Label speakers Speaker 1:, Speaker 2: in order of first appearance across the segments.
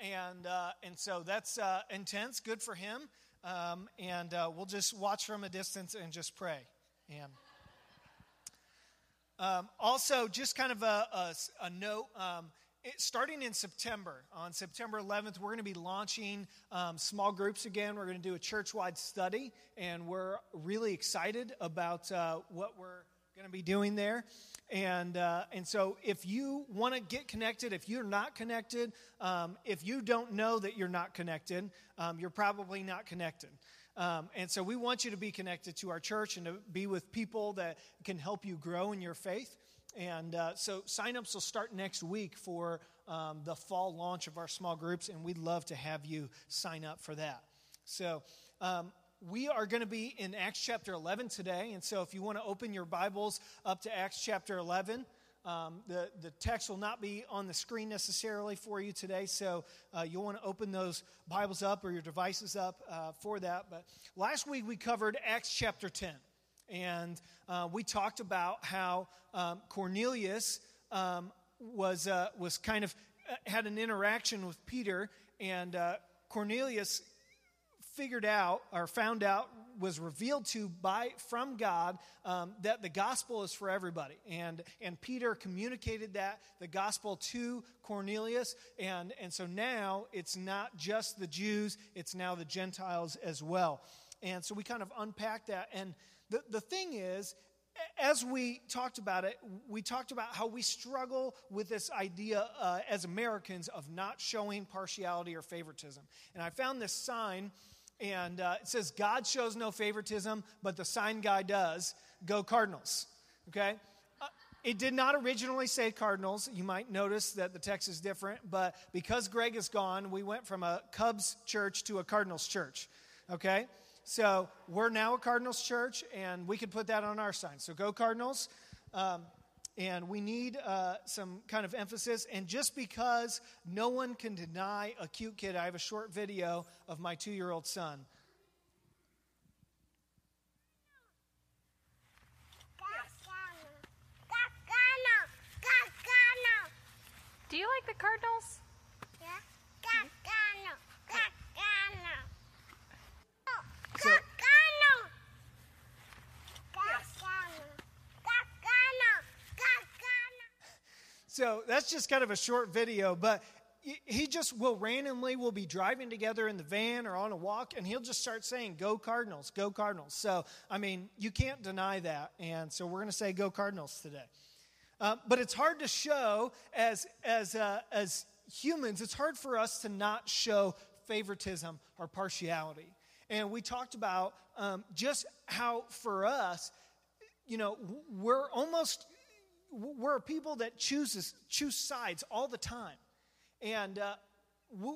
Speaker 1: And, uh, and so that's uh, intense, good for him. Um, and uh, we'll just watch from a distance and just pray. And um, also, just kind of a, a, a note. Um, it, starting in September, on September 11th, we're going to be launching um, small groups again. We're going to do a church wide study, and we're really excited about uh, what we're going to be doing there. And, uh, and so, if you want to get connected, if you're not connected, um, if you don't know that you're not connected, um, you're probably not connected. Um, and so, we want you to be connected to our church and to be with people that can help you grow in your faith. And uh, so signups will start next week for um, the fall launch of our small groups, and we'd love to have you sign up for that. So um, we are going to be in Acts chapter 11 today. And so if you want to open your Bibles up to Acts chapter 11, um, the, the text will not be on the screen necessarily for you today, so uh, you'll want to open those Bibles up or your devices up uh, for that. But last week we covered Acts chapter 10. And uh, we talked about how um, Cornelius um, was, uh, was kind of uh, had an interaction with Peter, and uh, Cornelius figured out or found out was revealed to by from God um, that the gospel is for everybody, and and Peter communicated that the gospel to Cornelius, and and so now it's not just the Jews; it's now the Gentiles as well, and so we kind of unpack that. And the, the thing is, as we talked about it, we talked about how we struggle with this idea uh, as Americans of not showing partiality or favoritism. And I found this sign, and uh, it says, God shows no favoritism, but the sign guy does. Go Cardinals. Okay? Uh, it did not originally say Cardinals. You might notice that the text is different, but because Greg is gone, we went from a Cubs church to a Cardinals church. Okay? So we're now a Cardinals church, and we could put that on our sign. So go Cardinals. Um, and we need uh, some kind of emphasis. And just because no one can deny a cute kid, I have a short video of my two year old son.
Speaker 2: Do you like the Cardinals?
Speaker 1: So that's just kind of a short video, but he just will randomly will be driving together in the van or on a walk and he'll just start saying go cardinals go cardinals. So i mean you can't deny that and so we're going to say go cardinals today. Uh, but it's hard to show as as uh, as humans it's hard for us to not show favoritism or partiality. And we talked about um, just how for us, you know, we're almost we're people that chooses choose sides all the time, and uh,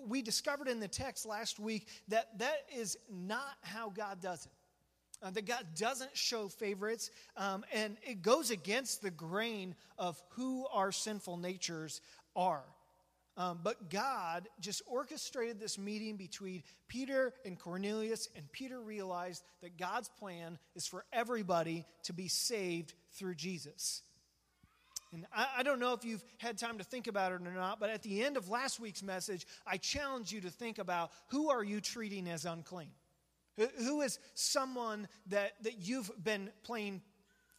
Speaker 1: we discovered in the text last week that that is not how God does it. Uh, that God doesn't show favorites, um, and it goes against the grain of who our sinful natures are. Um, but God just orchestrated this meeting between Peter and Cornelius, and Peter realized that God's plan is for everybody to be saved through Jesus. And I, I don't know if you've had time to think about it or not, but at the end of last week's message, I challenge you to think about who are you treating as unclean? Who is someone that, that you've been playing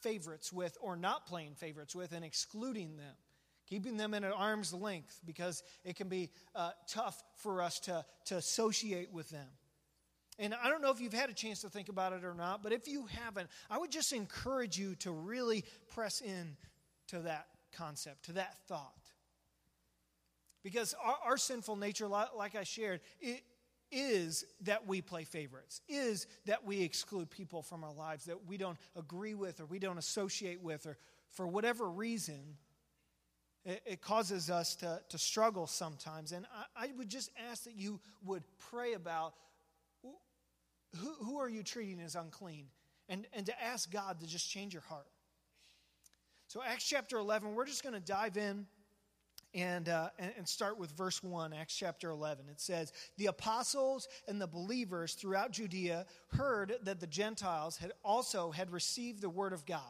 Speaker 1: favorites with or not playing favorites with and excluding them? keeping them at arm's length because it can be uh, tough for us to, to associate with them. And I don't know if you've had a chance to think about it or not, but if you haven't, I would just encourage you to really press in to that concept, to that thought. Because our, our sinful nature, like I shared, it is that we play favorites, is that we exclude people from our lives that we don't agree with or we don't associate with, or for whatever reason, it, it causes us to, to struggle sometimes. And I, I would just ask that you would pray about who, who are you treating as unclean? And, and to ask God to just change your heart. So, Acts chapter 11, we're just going to dive in and, uh, and, start with verse 1, Acts chapter 11. It says, The apostles and the believers throughout Judea heard that the Gentiles had also had received the word of God.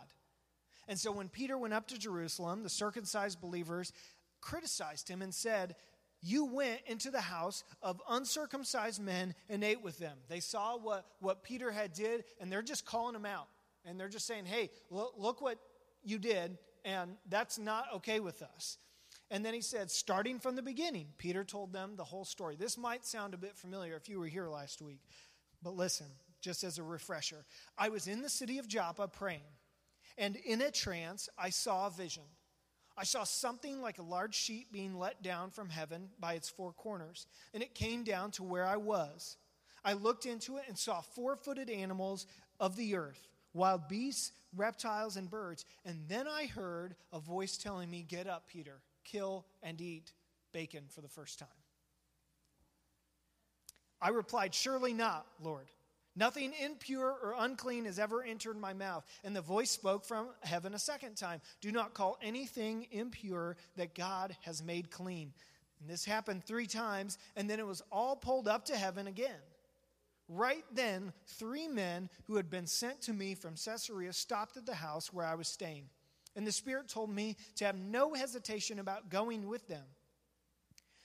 Speaker 1: And so when Peter went up to Jerusalem, the circumcised believers criticized him and said, you went into the house of uncircumcised men and ate with them. They saw what, what Peter had did, and they're just calling him out. And they're just saying, hey, look, look what you did, and that's not okay with us. And then he said, starting from the beginning, Peter told them the whole story. This might sound a bit familiar if you were here last week, but listen, just as a refresher. I was in the city of Joppa praying, and in a trance, I saw a vision. I saw something like a large sheet being let down from heaven by its four corners, and it came down to where I was. I looked into it and saw four footed animals of the earth, wild beasts, reptiles, and birds. And then I heard a voice telling me, Get up, Peter, kill and eat bacon for the first time. I replied, Surely not, Lord. Nothing impure or unclean has ever entered my mouth. And the voice spoke from heaven a second time Do not call anything impure that God has made clean. And this happened three times, and then it was all pulled up to heaven again. Right then, three men who had been sent to me from Caesarea stopped at the house where I was staying. And the Spirit told me to have no hesitation about going with them.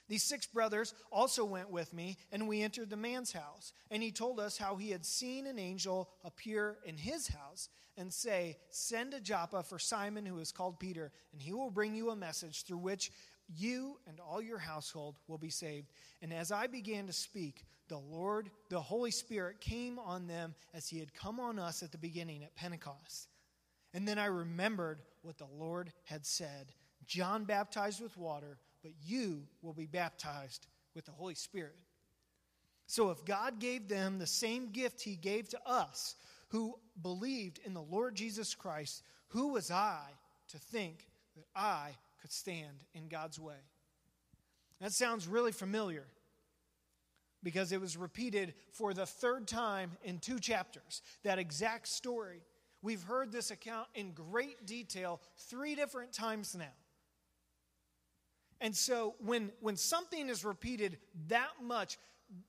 Speaker 1: These six brothers also went with me, and we entered the man's house. And he told us how he had seen an angel appear in his house and say, Send to Joppa for Simon, who is called Peter, and he will bring you a message through which you and all your household will be saved. And as I began to speak, the Lord, the Holy Spirit came on them as he had come on us at the beginning at Pentecost. And then I remembered what the Lord had said John baptized with water but you will be baptized with the Holy Spirit. So if God gave them the same gift he gave to us who believed in the Lord Jesus Christ, who was I to think that I could stand in God's way? That sounds really familiar because it was repeated for the third time in two chapters. That exact story. We've heard this account in great detail three different times now. And so when, when something is repeated that much,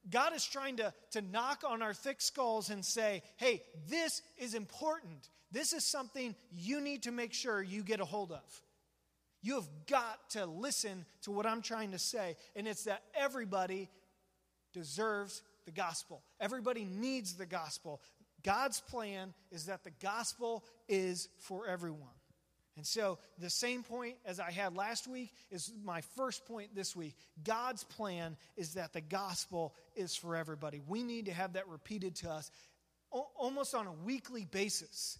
Speaker 1: God is trying to, to knock on our thick skulls and say, hey, this is important. This is something you need to make sure you get a hold of. You have got to listen to what I'm trying to say. And it's that everybody deserves the gospel, everybody needs the gospel. God's plan is that the gospel is for everyone. And so, the same point as I had last week is my first point this week. God's plan is that the gospel is for everybody. We need to have that repeated to us almost on a weekly basis.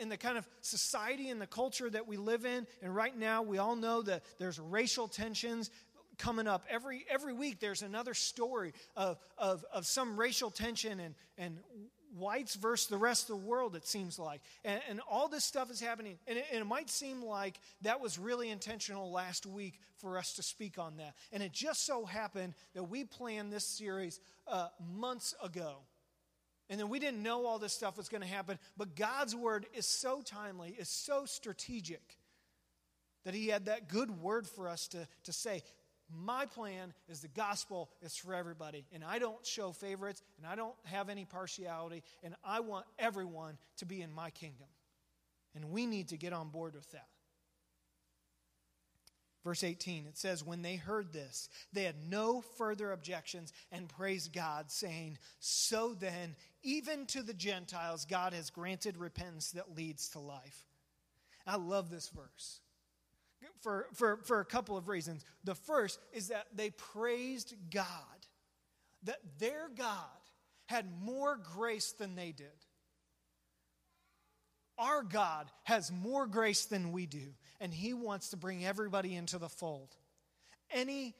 Speaker 1: In the kind of society and the culture that we live in, and right now we all know that there's racial tensions coming up. Every, every week there's another story of, of, of some racial tension and, and whites versus the rest of the world, it seems like. And, and all this stuff is happening. And it, and it, might seem like that was really intentional last week for us to speak on that. And it just so happened that we planned this series uh, months ago. And then we didn't know all this stuff was going to happen. But God's word is so timely, is so strategic that He had that good word for us to, to say. My plan is the gospel is for everybody. And I don't show favorites and I don't have any partiality. And I want everyone to be in my kingdom. And we need to get on board with that. Verse 18, it says, When they heard this, they had no further objections and praised God, saying, So then, even to the Gentiles, God has granted repentance that leads to life. I love this verse for, for, for a couple of reasons. The first is that they praised God, that their God had more grace than they did. Our God has more grace than we do, and He wants to bring everybody into the fold. Any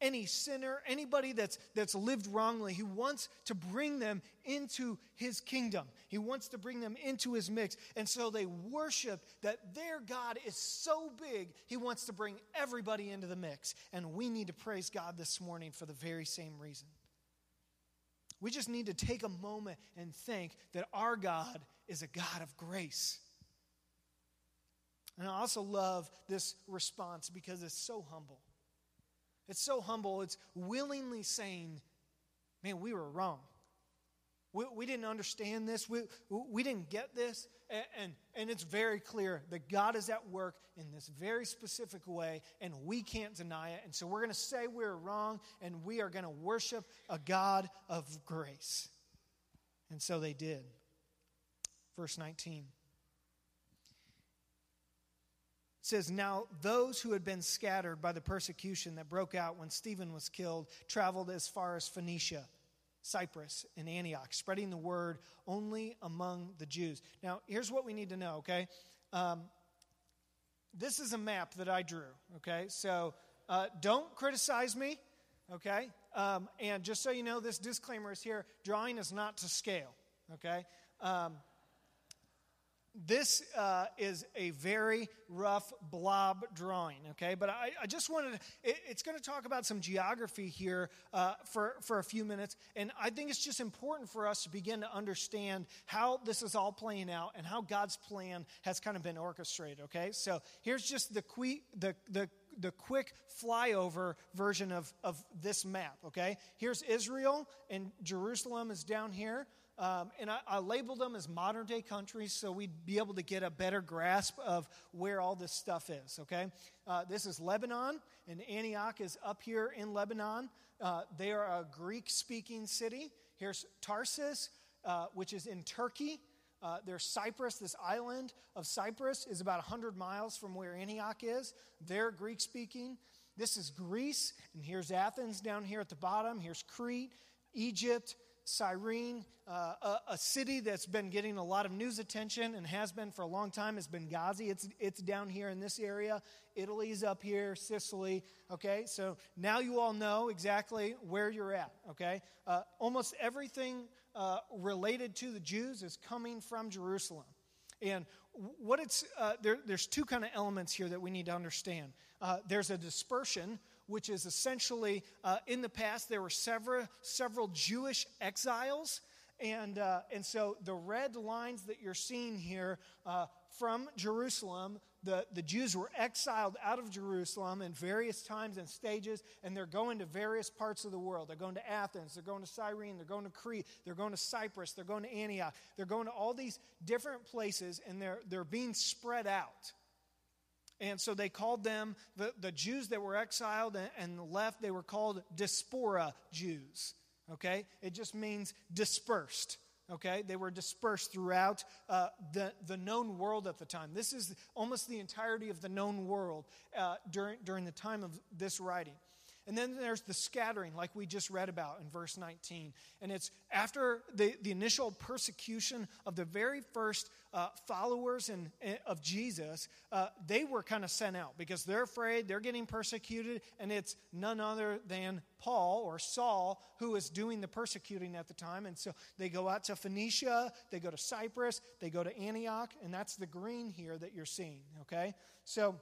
Speaker 1: any sinner, anybody that's, that's lived wrongly. He wants to bring them into his kingdom. He wants to bring them into his mix. And so they worship that their God is so big, he wants to bring everybody into the mix. And we need to praise God this morning for the very same reason. We just need to take a moment and think that our God is a God of grace. And I also love this response because it's so humble. It's so humble. It's willingly saying, man, we were wrong. We, we didn't understand this. We, we didn't get this. And, and, and it's very clear that God is at work in this very specific way, and we can't deny it. And so we're going to say we're wrong, and we are going to worship a God of grace. And so they did. Verse 19 says, Now those who had been scattered by the persecution that broke out when Stephen was killed traveled as far as Phoenicia, Cyprus, and Antioch, spreading the word only among the Jews. Now, here's what we need to know, okay? Um, this is a map that I drew, okay? So uh, don't criticize me, okay? Um, and just so you know, this disclaimer is here drawing is not to scale, okay? Um, this uh, is a very rough blob drawing, okay? But I, I just wanted to, it, it's going to talk about some geography here uh, for, for a few minutes. And I think it's just important for us to begin to understand how this is all playing out and how God's plan has kind of been orchestrated, okay? So here's just the, que- the, the, the quick flyover version of, of this map, okay? Here's Israel, and Jerusalem is down here. Um, and I, I, labeled them as modern day countries so we'd be able to get a better grasp of where all this stuff is, okay? Uh, this is Lebanon, and Antioch is up here in Lebanon. Uh, they are a Greek speaking city. Here's Tarsus, uh, which is in Turkey. Uh, there's Cyprus, this island of Cyprus is about 100 miles from where Antioch is. They're Greek speaking. This is Greece, and here's Athens down here at the bottom. Here's Crete, Egypt, Cyrene, uh, a, a, city that's been getting a lot of news attention and has been for a long time is Benghazi. It's, it's down here in this area. Italy's up here, Sicily. Okay, so now you all know exactly where you're at. Okay, uh, almost everything uh, related to the Jews is coming from Jerusalem. And what it's, uh, there, there's two kind of elements here that we need to understand. Uh, there's a dispersion which is essentially uh, in the past there were several, several Jewish exiles. And, uh, and so the red lines that you're seeing here uh, from Jerusalem, the, the Jews were exiled out of Jerusalem in various times and stages, and they're going to various parts of the world. They're going to Athens, they're going to Cyrene, they're going to Crete, they're going to Cyprus, they're going to Antioch, they're going to all these different places, and they're, they're being spread out. And so they called them, the, the Jews that were exiled and, and left, they were called diaspora Jews. Okay? It just means dispersed. Okay? They were dispersed throughout uh, the, the known world at the time. This is almost the entirety of the known world uh, during, during the time of this writing. And then there's the scattering, like we just read about in verse 19. And it's after the, the initial persecution of the very first uh, followers in, in, of Jesus, uh, they were kind of sent out because they're afraid, they're getting persecuted, and it's none other than Paul or Saul who is doing the persecuting at the time. And so they go out to Phoenicia, they go to Cyprus, they go to Antioch, and that's the green here that you're seeing, okay? So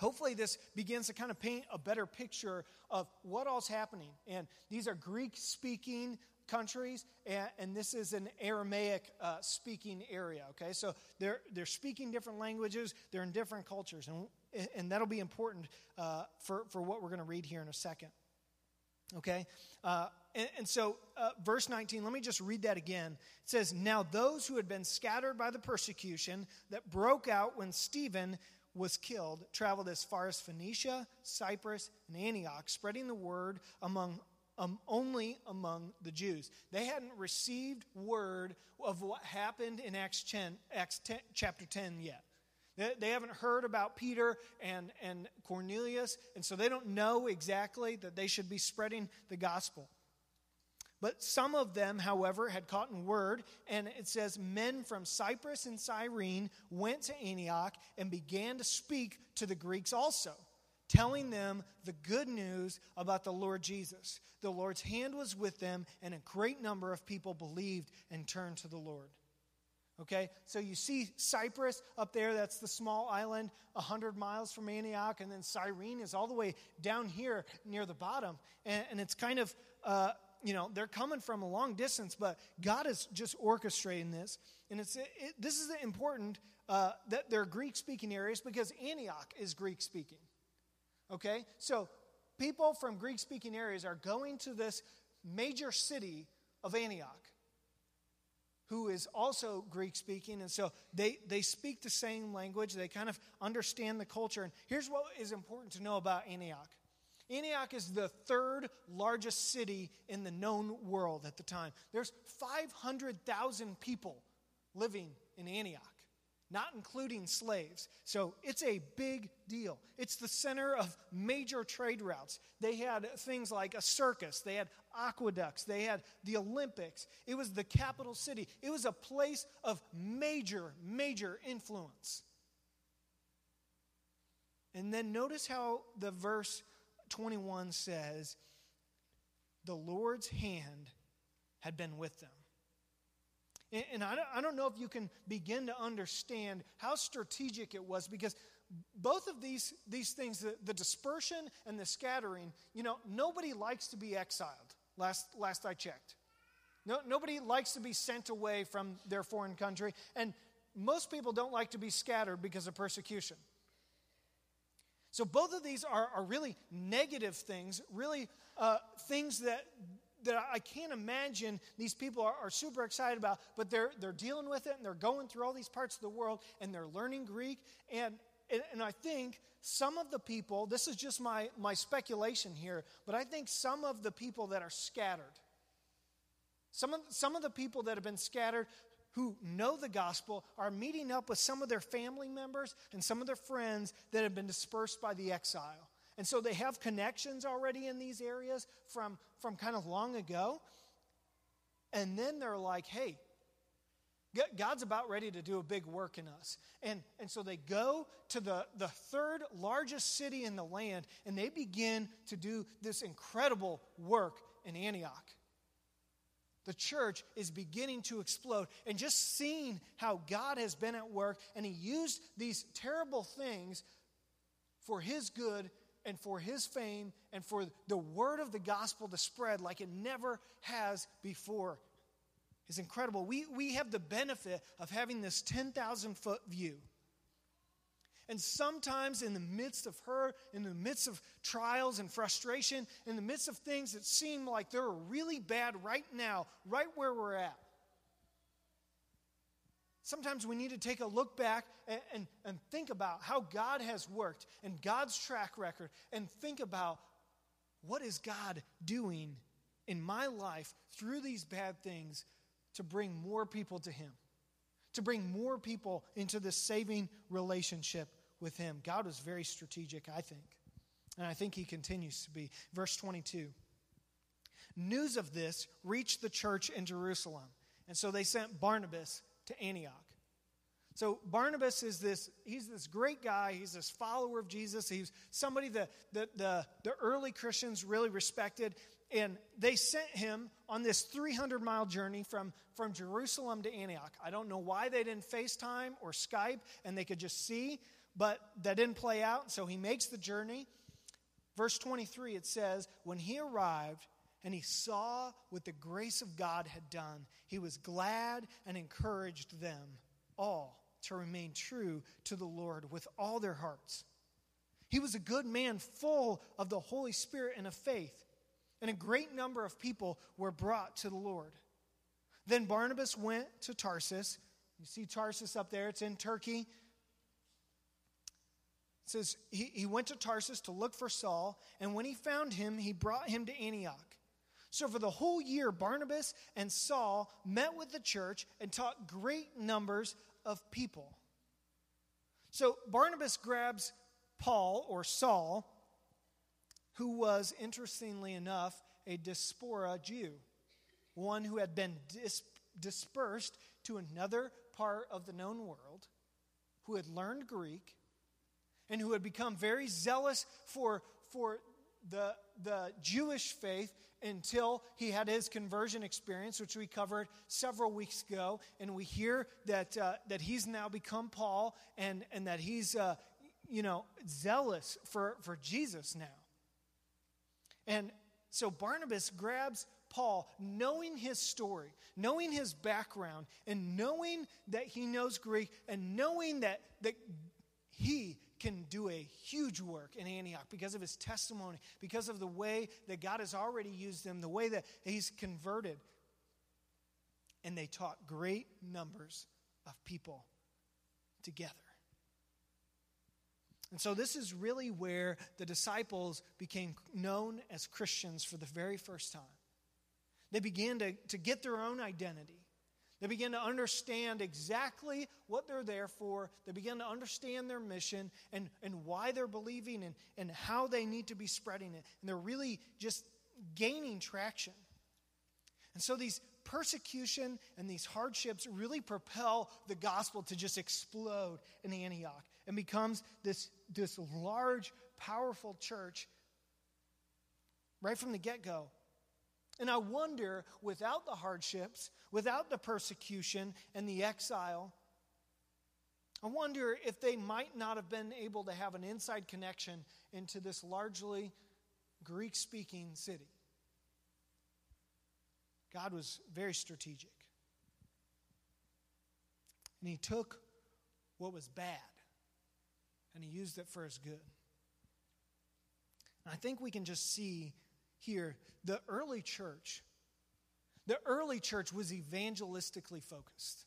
Speaker 1: hopefully this begins to kind of paint a better picture of what all's happening. And these are greek speaking countries and, and, this is an aramaic uh, speaking area okay? So they're, they're speaking different languages they're in different cultures and, and that'll be important uh, for, for what we're going to read here in a second okay? Uh, and, and, so uh, verse 19 let me just read that again. It says now those who had been scattered by the persecution that broke out when stephen was killed traveled as far as Phoenicia, Cyprus, and Antioch, spreading the word among um, only among the Jews. They hadn't received word of what happened in Acts, 10, Acts 10, chapter 10 yet. They, they haven't heard about Peter and, and Cornelius, and so they don't know exactly that they should be spreading the gospel. But some of them, however, had caught in word, and it says, Men from Cyprus and Cyrene went to Antioch and began to speak to the Greeks also, telling them the good news about the Lord Jesus. The Lord's hand was with them, and a great number of people believed and turned to the Lord. Okay, so you see Cyprus up there, that's the small island 100 miles from Antioch, and then Cyrene is all the way down here near the bottom. And, and it's kind of. Uh, you know, they're coming from a long distance, but God is just orchestrating this. And it's, it, this is important uh, that they're Greek speaking areas because Antioch is Greek speaking. Okay? So people from Greek speaking areas are going to this major city of Antioch. who is also Greek speaking. And so they, they speak the same language. They kind of understand the culture. And here's what is important to know about Antioch Antioch is the third largest city in the known world at the time. There's 500,000 people living in Antioch not including slaves. So it's a big deal. It's the center of major trade routes. They had things like a circus, they had aqueducts, they had the Olympics. It was the capital city, it was a place of major, major influence. And then notice how the verse 21 says, The Lord's hand had been with them. And I don't know if you can begin to understand how strategic it was because both of these, these things, the, the dispersion and the scattering, you know, nobody likes to be exiled, last, last I checked. No, nobody likes to be sent away from their foreign country. And most people don't like to be scattered because of persecution. So both of these are, are really negative things, really uh, things that that I can't imagine these people are, are, super excited about, but they're, they're dealing with it and they're going through all these parts of the world and they're learning Greek. And, and, and I think some of the people, this is just my, my speculation here, but I think some of the people that are scattered, some of, some of the people that have been scattered who know the gospel are meeting up with some of their family members and some of their friends that have been dispersed by the exile. And so they have connections already in these areas from, from kind of long ago. And then they're like, hey, God's about ready to do a big work in us. And, and so they go to the, the third largest city in the land and they begin to do this incredible work in Antioch. The church is beginning to explode. And just seeing how God has been at work and He used these terrible things for His good and for his fame and for the word of the gospel to spread like it never has before is incredible. We, we have the benefit of having this 10,000 foot view. And sometimes, in the midst of her, in the midst of trials and frustration, in the midst of things that seem like they're really bad right now, right where we're at, Sometimes we need to take a look back and, and, and, think about how God has worked and God's track record and think about what is God doing in my life through these bad things to bring more people to Him, to bring more people into this saving relationship with Him. God was very strategic, I think. And I think He continues to be. Verse 22 News of this reached the church in Jerusalem. And so they sent Barnabas to Antioch. So Barnabas is this, he's this great guy. He's this follower of Jesus. He's somebody that the, the, the early Christians really respected. And they sent him on this 300 mile journey from, from Jerusalem to Antioch. I don't know why they didn't FaceTime or Skype and they could just see, but that didn't play out. So he makes the journey. Verse 23, it says, When he arrived, and he saw what the grace of God had done. He was glad and encouraged them all to remain true to the Lord with all their hearts. He was a good man, full of the Holy Spirit and of faith, and a great number of people were brought to the Lord. Then Barnabas went to Tarsus. You see Tarsus up there, it's in Turkey. Says he, he went to Tarsus to look for Saul, and when he found him, he brought him to Antioch. So, for the whole year, Barnabas and Saul met with the church and taught great numbers of people. So, Barnabas grabs Paul or Saul, who was, interestingly enough, a diaspora Jew, one who had been dis- dispersed to another part of the known world, who had learned Greek, and who had become very zealous for, for the, the Jewish faith until he had his conversion experience, which we covered several weeks ago. And we hear that, uh, that he's now become Paul and, and that he's, uh, you know, zealous for, for Jesus now. And so Barnabas grabs Paul, knowing his story, knowing his background, and knowing that he knows Greek, and knowing that, that he can do a huge work in Antioch because of his testimony, because of the way that God has already used him, the way that he's converted. and they taught great numbers of people together. And so, this is really where the disciples became known as Christians for the very first time. They began to, to get their own identity. They begin to understand exactly what they're there for. They begin to understand their mission and, and why they're believing and, and how they need to be spreading it. And they're really just gaining traction. And so these persecution and these hardships really propel the gospel to just explode in Antioch and becomes this, this large, powerful church right from the get go. And I wonder, without the hardships, without the persecution and the exile, I wonder if they might not have been able to have an inside connection into this largely Greek speaking city. God was very strategic. And He took what was bad and He used it for His good. And I think we can just see here the early church. The early church was evangelistically focused.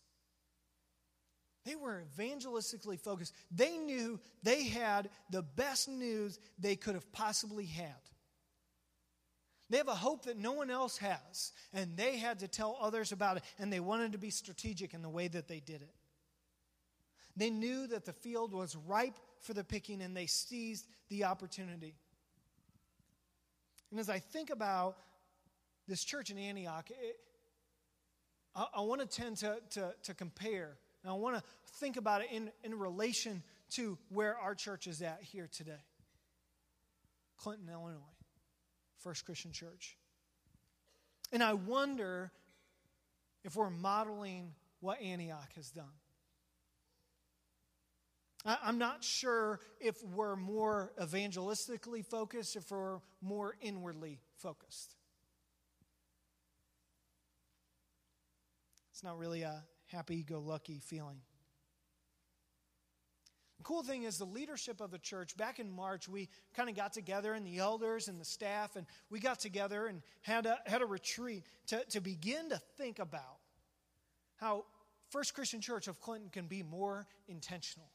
Speaker 1: They were evangelistically focused. They knew they had the best news they could have possibly had. They have a hope that no one else has, and they had to tell others about it, and they wanted to be strategic in the way that they did it. They knew that the field was ripe for the picking, and they seized the opportunity. And as I think about this church in Antioch, it, I, I want to tend to, to, to compare, and I want to think about it in, in relation to where our church is at here today Clinton, Illinois. First Christian Church. And I wonder if we're modeling what Antioch has done. I'm not sure if we're more evangelistically focused, if we're more inwardly focused. It's not really a happy go lucky feeling. The cool thing is, the leadership of the church, back in March, we kind of got together, and the elders and the staff, and we got together and had a, had a retreat to, to begin to think about how First Christian Church of Clinton can be more intentional.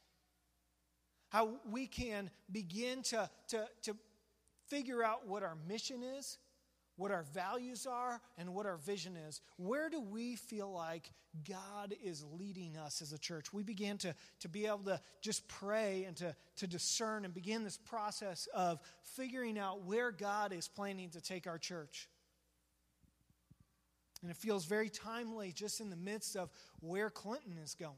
Speaker 1: How we can begin to, to, to figure out what our mission is what our values are and what our vision is. Where do we feel like God is leading us as a church? We began to, to be able to just pray and to, to discern and begin this process of figuring out where God is planning to take our church. And it feels very timely just in the midst of where Clinton is going.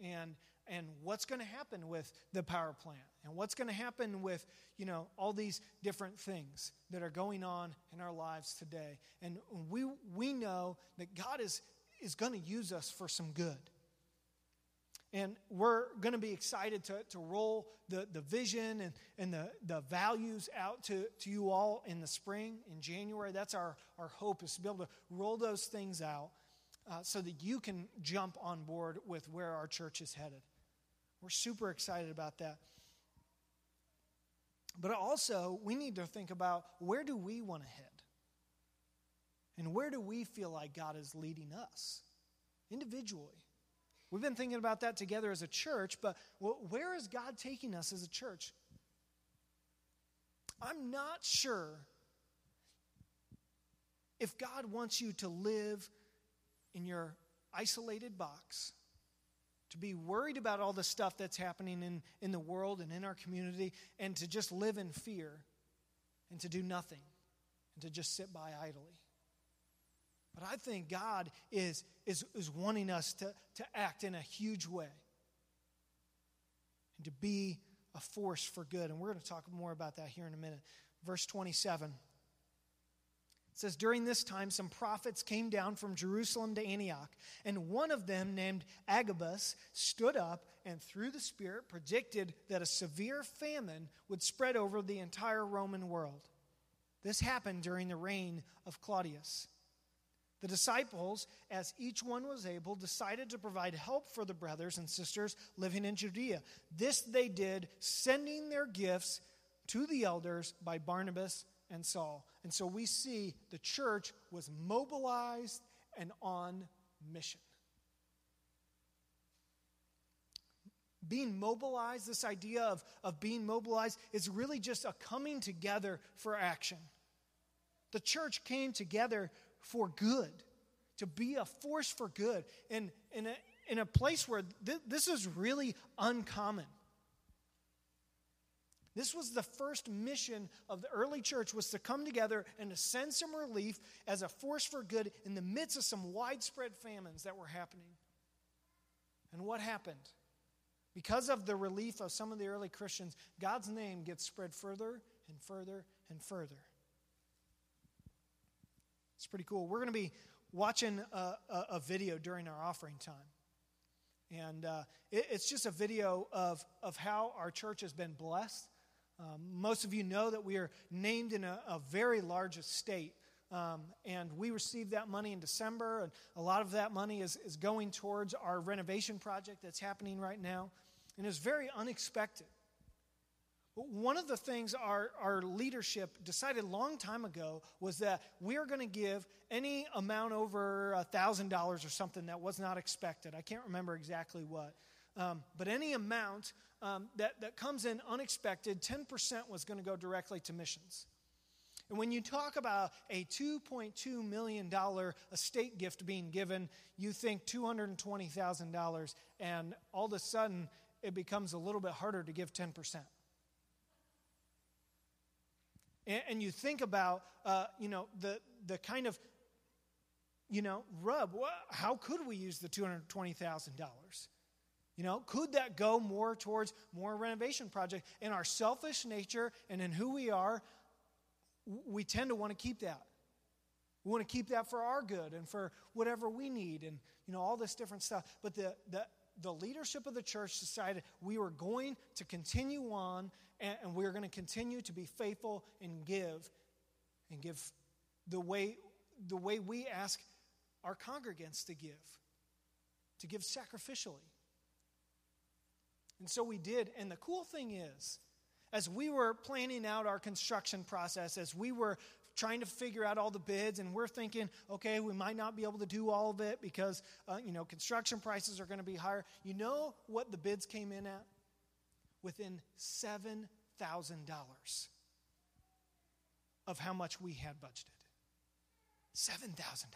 Speaker 1: And and what's going to happen with the power plant and what's going to happen with you know all these different things that are going on in our lives today. And we we know that god is is going to use us for some good. And we're going to be excited to, to roll the, the vision and, and the, the values out to, to you all in the spring in january. That's our, our hope is to be able to roll those things out uh, so that you can jump on board with where our church is headed we're super excited about that. But also, we need to think about where do we want to head? And where do we feel like God is leading us individually? We've been thinking about that together as a church, but where is God taking us as a church? I'm not sure if God wants you to live in your isolated box to be worried about all the stuff that's happening in, in the world and in our community, and to just live in fear and to do nothing and to just sit by idly. But I think God is, is, is wanting us to, to act in a huge way and to be a force for good. And we're going to talk more about that here in a minute. Verse 27. It says, During this time, some prophets came down from Jerusalem to Antioch, and one of them, named Agabus, stood up and through the Spirit predicted that a severe famine would spread over the entire Roman world. This happened during the reign of Claudius. The disciples, as each one was able, decided to provide help for the brothers and sisters living in Judea. This they did, sending their gifts to the elders by Barnabas and Saul. And so we see the church was mobilized and on mission. Being mobilized, this idea of, of being mobilized, is really just a coming together for action. The church came together for good, to be a force for good, in, in, a, in a place where th- this is really uncommon. This was the first mission of the early church was to come together and to send some relief as a force for good in the midst of some widespread famines that were happening. And what happened? Because of the relief of some of the early Christians, God's name gets spread further and further and further. It's pretty cool. We're going to be watching a, a, a video during our offering time. And uh, it, it's just a video of, of how our church has been blessed um, most of you know that we are named in a, a very large estate. Um, and we received that money in December, and a lot of that money is, is going towards our renovation project that's happening right now. And it's very unexpected. One of the things our, our leadership decided a long time ago was that we are going to give any amount over $1,000 or something that was not expected. I can't remember exactly what. Um, but any amount um, that, that comes in unexpected, 10% was going to go directly to missions. And when you talk about a $2.2 million estate gift being given, you think $220,000, and all of a sudden it becomes a little bit harder to give 10%. And, and you think about, uh, you know, the, the kind of, you know, rub. How could we use the $220,000? You know, could that go more towards more renovation project? In our selfish nature and in who we are, we tend to want to keep that. We want to keep that for our good and for whatever we need and you know all this different stuff. But the the the leadership of the church decided we were going to continue on and, and we were going to continue to be faithful and give and give the way the way we ask our congregants to give, to give sacrificially. And so we did. And the cool thing is, as we were planning out our construction process, as we were trying to figure out all the bids, and we're thinking, okay, we might not be able to do all of it because, uh, you know, construction prices are going to be higher. You know what the bids came in at? Within $7,000 of how much we had budgeted. $7,000.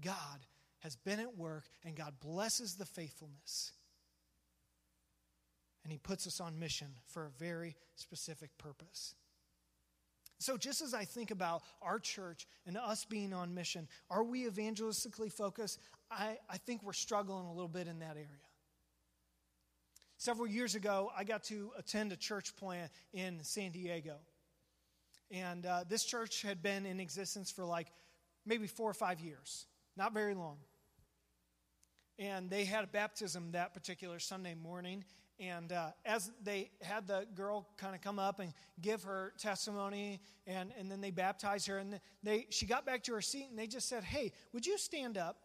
Speaker 1: God has been at work, and God blesses the faithfulness and He puts us on mission for a very specific purpose. So, just as I think about our church and us being on mission, are we evangelistically focused? I, I think we're struggling a little bit in that area. Several years ago, I got to attend a church plant in San Diego. And uh, this church had been in existence for like maybe four or five years, not very long. And they had a baptism that particular Sunday morning, and uh, as they had the girl kind of come up and give her testimony, and, and then they baptized her, and they, she got back to her seat, and they just said, Hey, would you stand up?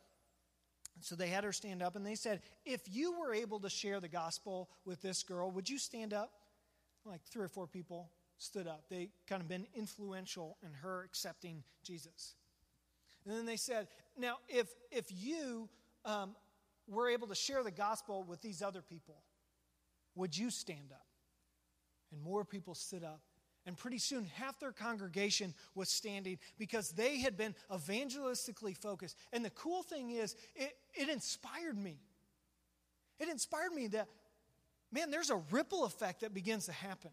Speaker 1: So they had her stand up, and they said, If you were able to share the gospel with this girl, would you stand up? Like three or four people stood up. They kind of been influential in her accepting Jesus. And then they said, Now, if, if you um, were able to share the gospel with these other people, would you stand up? And more people stood up. And pretty soon, half their congregation was standing because they had been evangelistically focused. And the cool thing is, it, it inspired me. It inspired me that, man, there's a ripple effect that begins to happen.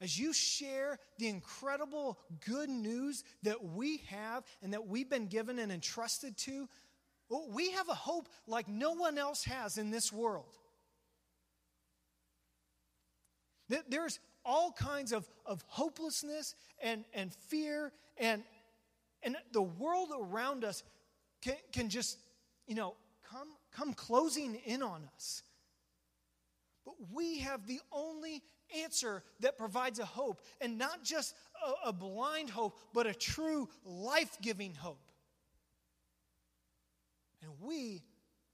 Speaker 1: As you share the incredible good news that we have and that we've been given and entrusted to, oh, we have a hope like no one else has in this world. There's all kinds of, of hopelessness and, and fear, and, and the world around us can, can just, you know, come, come closing in on us. But we have the only answer that provides a hope, and not just a, a blind hope, but a true life giving hope. And we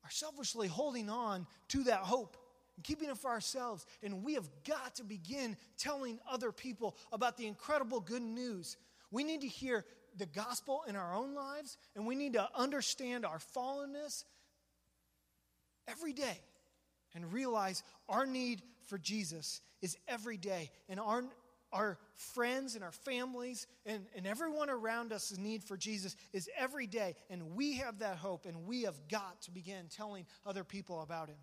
Speaker 1: are selfishly holding on to that hope and keeping it for ourselves. And we have got to begin telling other people about the incredible good news. We need to hear the gospel in our own lives, and we need to understand our fallenness every day and realize our need for Jesus is every day. And our, our friends and our families and, and everyone around us' need for Jesus is every day. And we have that hope, and we have got to begin telling other people about Him.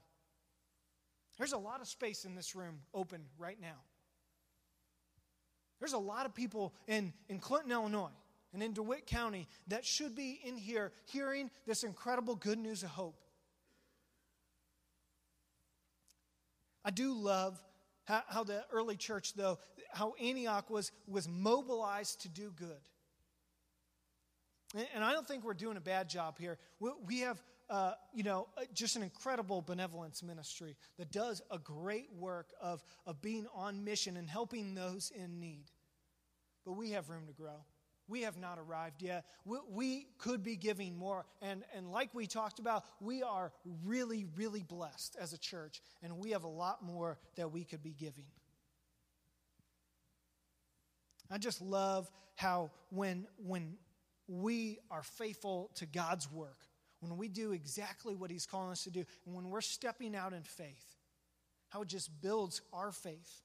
Speaker 1: There's a lot of space in this room open right now. There's a lot of people in, in Clinton, Illinois, and in DeWitt County that should be in here hearing this incredible good news of hope. I do love how, how the early church, though, how Antioch was, was mobilized to do good. And, I don't think we're doing a bad job here. We have, uh, you know, uh, just an incredible benevolence ministry that does a great work of, of being on mission and helping those in need. But we have room to grow. We have not arrived yet. We, we, could be giving more. And, and like we talked about, we are really, really blessed as a church, and we have a lot more that we could be giving. I just love how when, when we are faithful to God's work, when we do exactly what He's calling us to do, and when we're stepping out in faith, how it just builds our faith,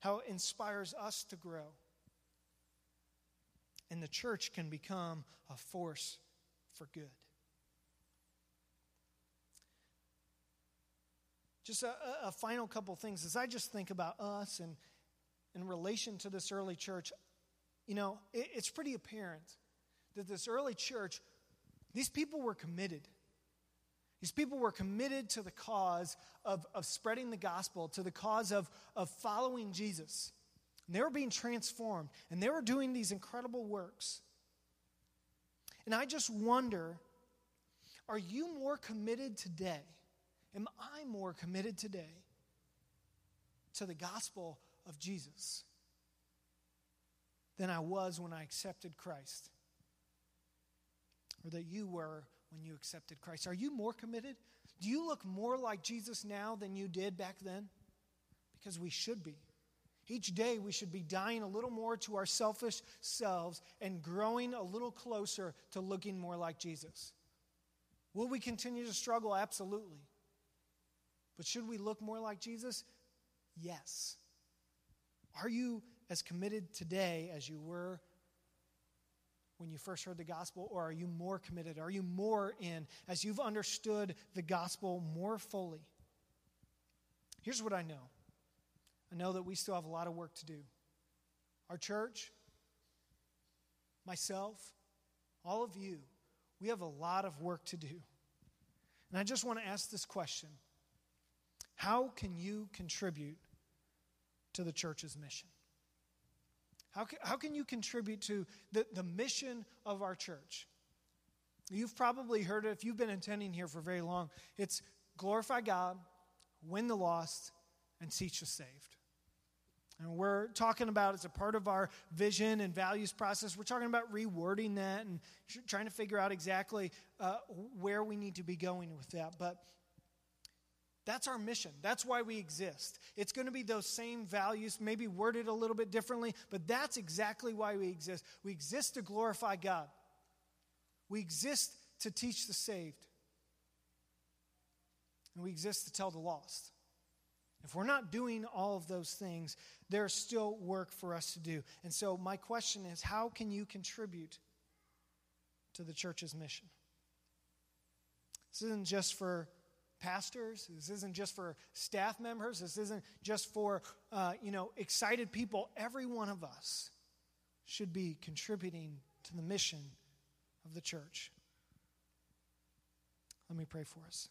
Speaker 1: how it inspires us to grow and the church can become a force for good. Just a, a, final couple things as I just think about us and in relation to this early church, you know, it, it's pretty apparent that this early church, these people were committed. These people were committed to the cause of, of spreading the gospel, to the cause of, of following Jesus. And they were being transformed, and they were doing these incredible works. And I just wonder are you more committed today? Am I more committed today to the gospel of Jesus than I was when I accepted Christ? Or that you were when you accepted Christ? Are you more committed? Do you look more like Jesus now than you did back then? Because we should be. Each day we should be dying a little more to our selfish selves and growing a little closer to looking more like Jesus. Will we continue to struggle? Absolutely. But should we look more like Jesus? Yes. Are you as committed today as you were when you first heard the gospel, or are you more committed? Are you more in as you've understood the gospel more fully? Here's what I know I know that we still have a lot of work to do. Our church, myself, all of you, we have a lot of work to do. And I just want to ask this question How can you contribute to the church's mission? How can, how can you contribute to the, the mission of our church? You've probably heard it if you've been attending here for very long. It's glorify God, win the lost, and teach the saved. And we're talking about as a part of our vision and values process, we're talking about rewording that and trying to figure out exactly uh, where we need to be going with that. But that's our mission. That's why we exist. It's going to be those same values, maybe worded a little bit differently, but that's exactly why we exist. We exist to glorify God, we exist to teach the saved, and we exist to tell the lost. If we're not doing all of those things, there's still work for us to do. And so, my question is how can you contribute to the church's mission? This isn't just for pastors. This isn't just for staff members. This isn't just for, uh, you know, excited people. Every one of us should be contributing to the mission of the church. Let me pray for us.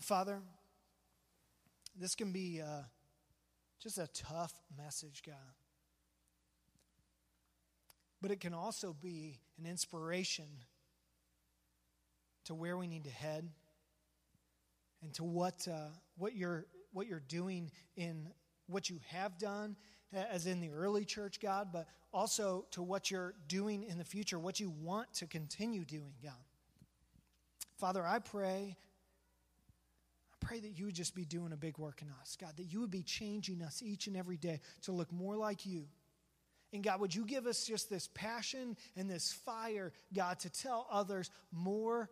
Speaker 1: Father, this can be uh, just a tough message, God. But it can also be an inspiration to where we need to head and to what, uh, what, you're, what you're doing in what you have done, as in the early church, God, but also to what you're doing in the future, what you want to continue doing, God. Father, I pray I pray that you would just be doing a big work in us, God, that you would be changing us each and every day to look more like you And God, would you give us just this passion and this fire, God, to tell others more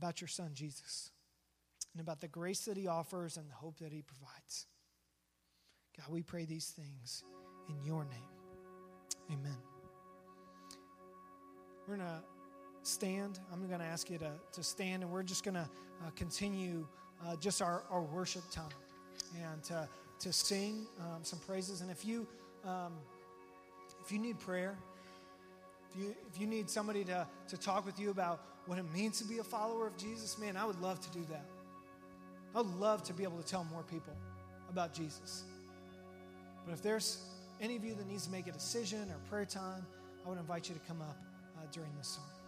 Speaker 1: about your son, Jesus, and about the grace that he offers and the hope that he provides. God, we pray these things in your name. Amen. We're going to stand. I'm going to ask you to, to stand, and we're just going to uh, continue uh, just our, our worship time and to, to sing um, some praises. And if you, um, if you need prayer, if you, if you need somebody to, to talk with you about what it means to be a follower of Jesus, man, I would love to do that. I would love to be able to tell more people about Jesus. But if there's any of you that needs to make a decision or prayer time, I would invite you to come up uh, during this song.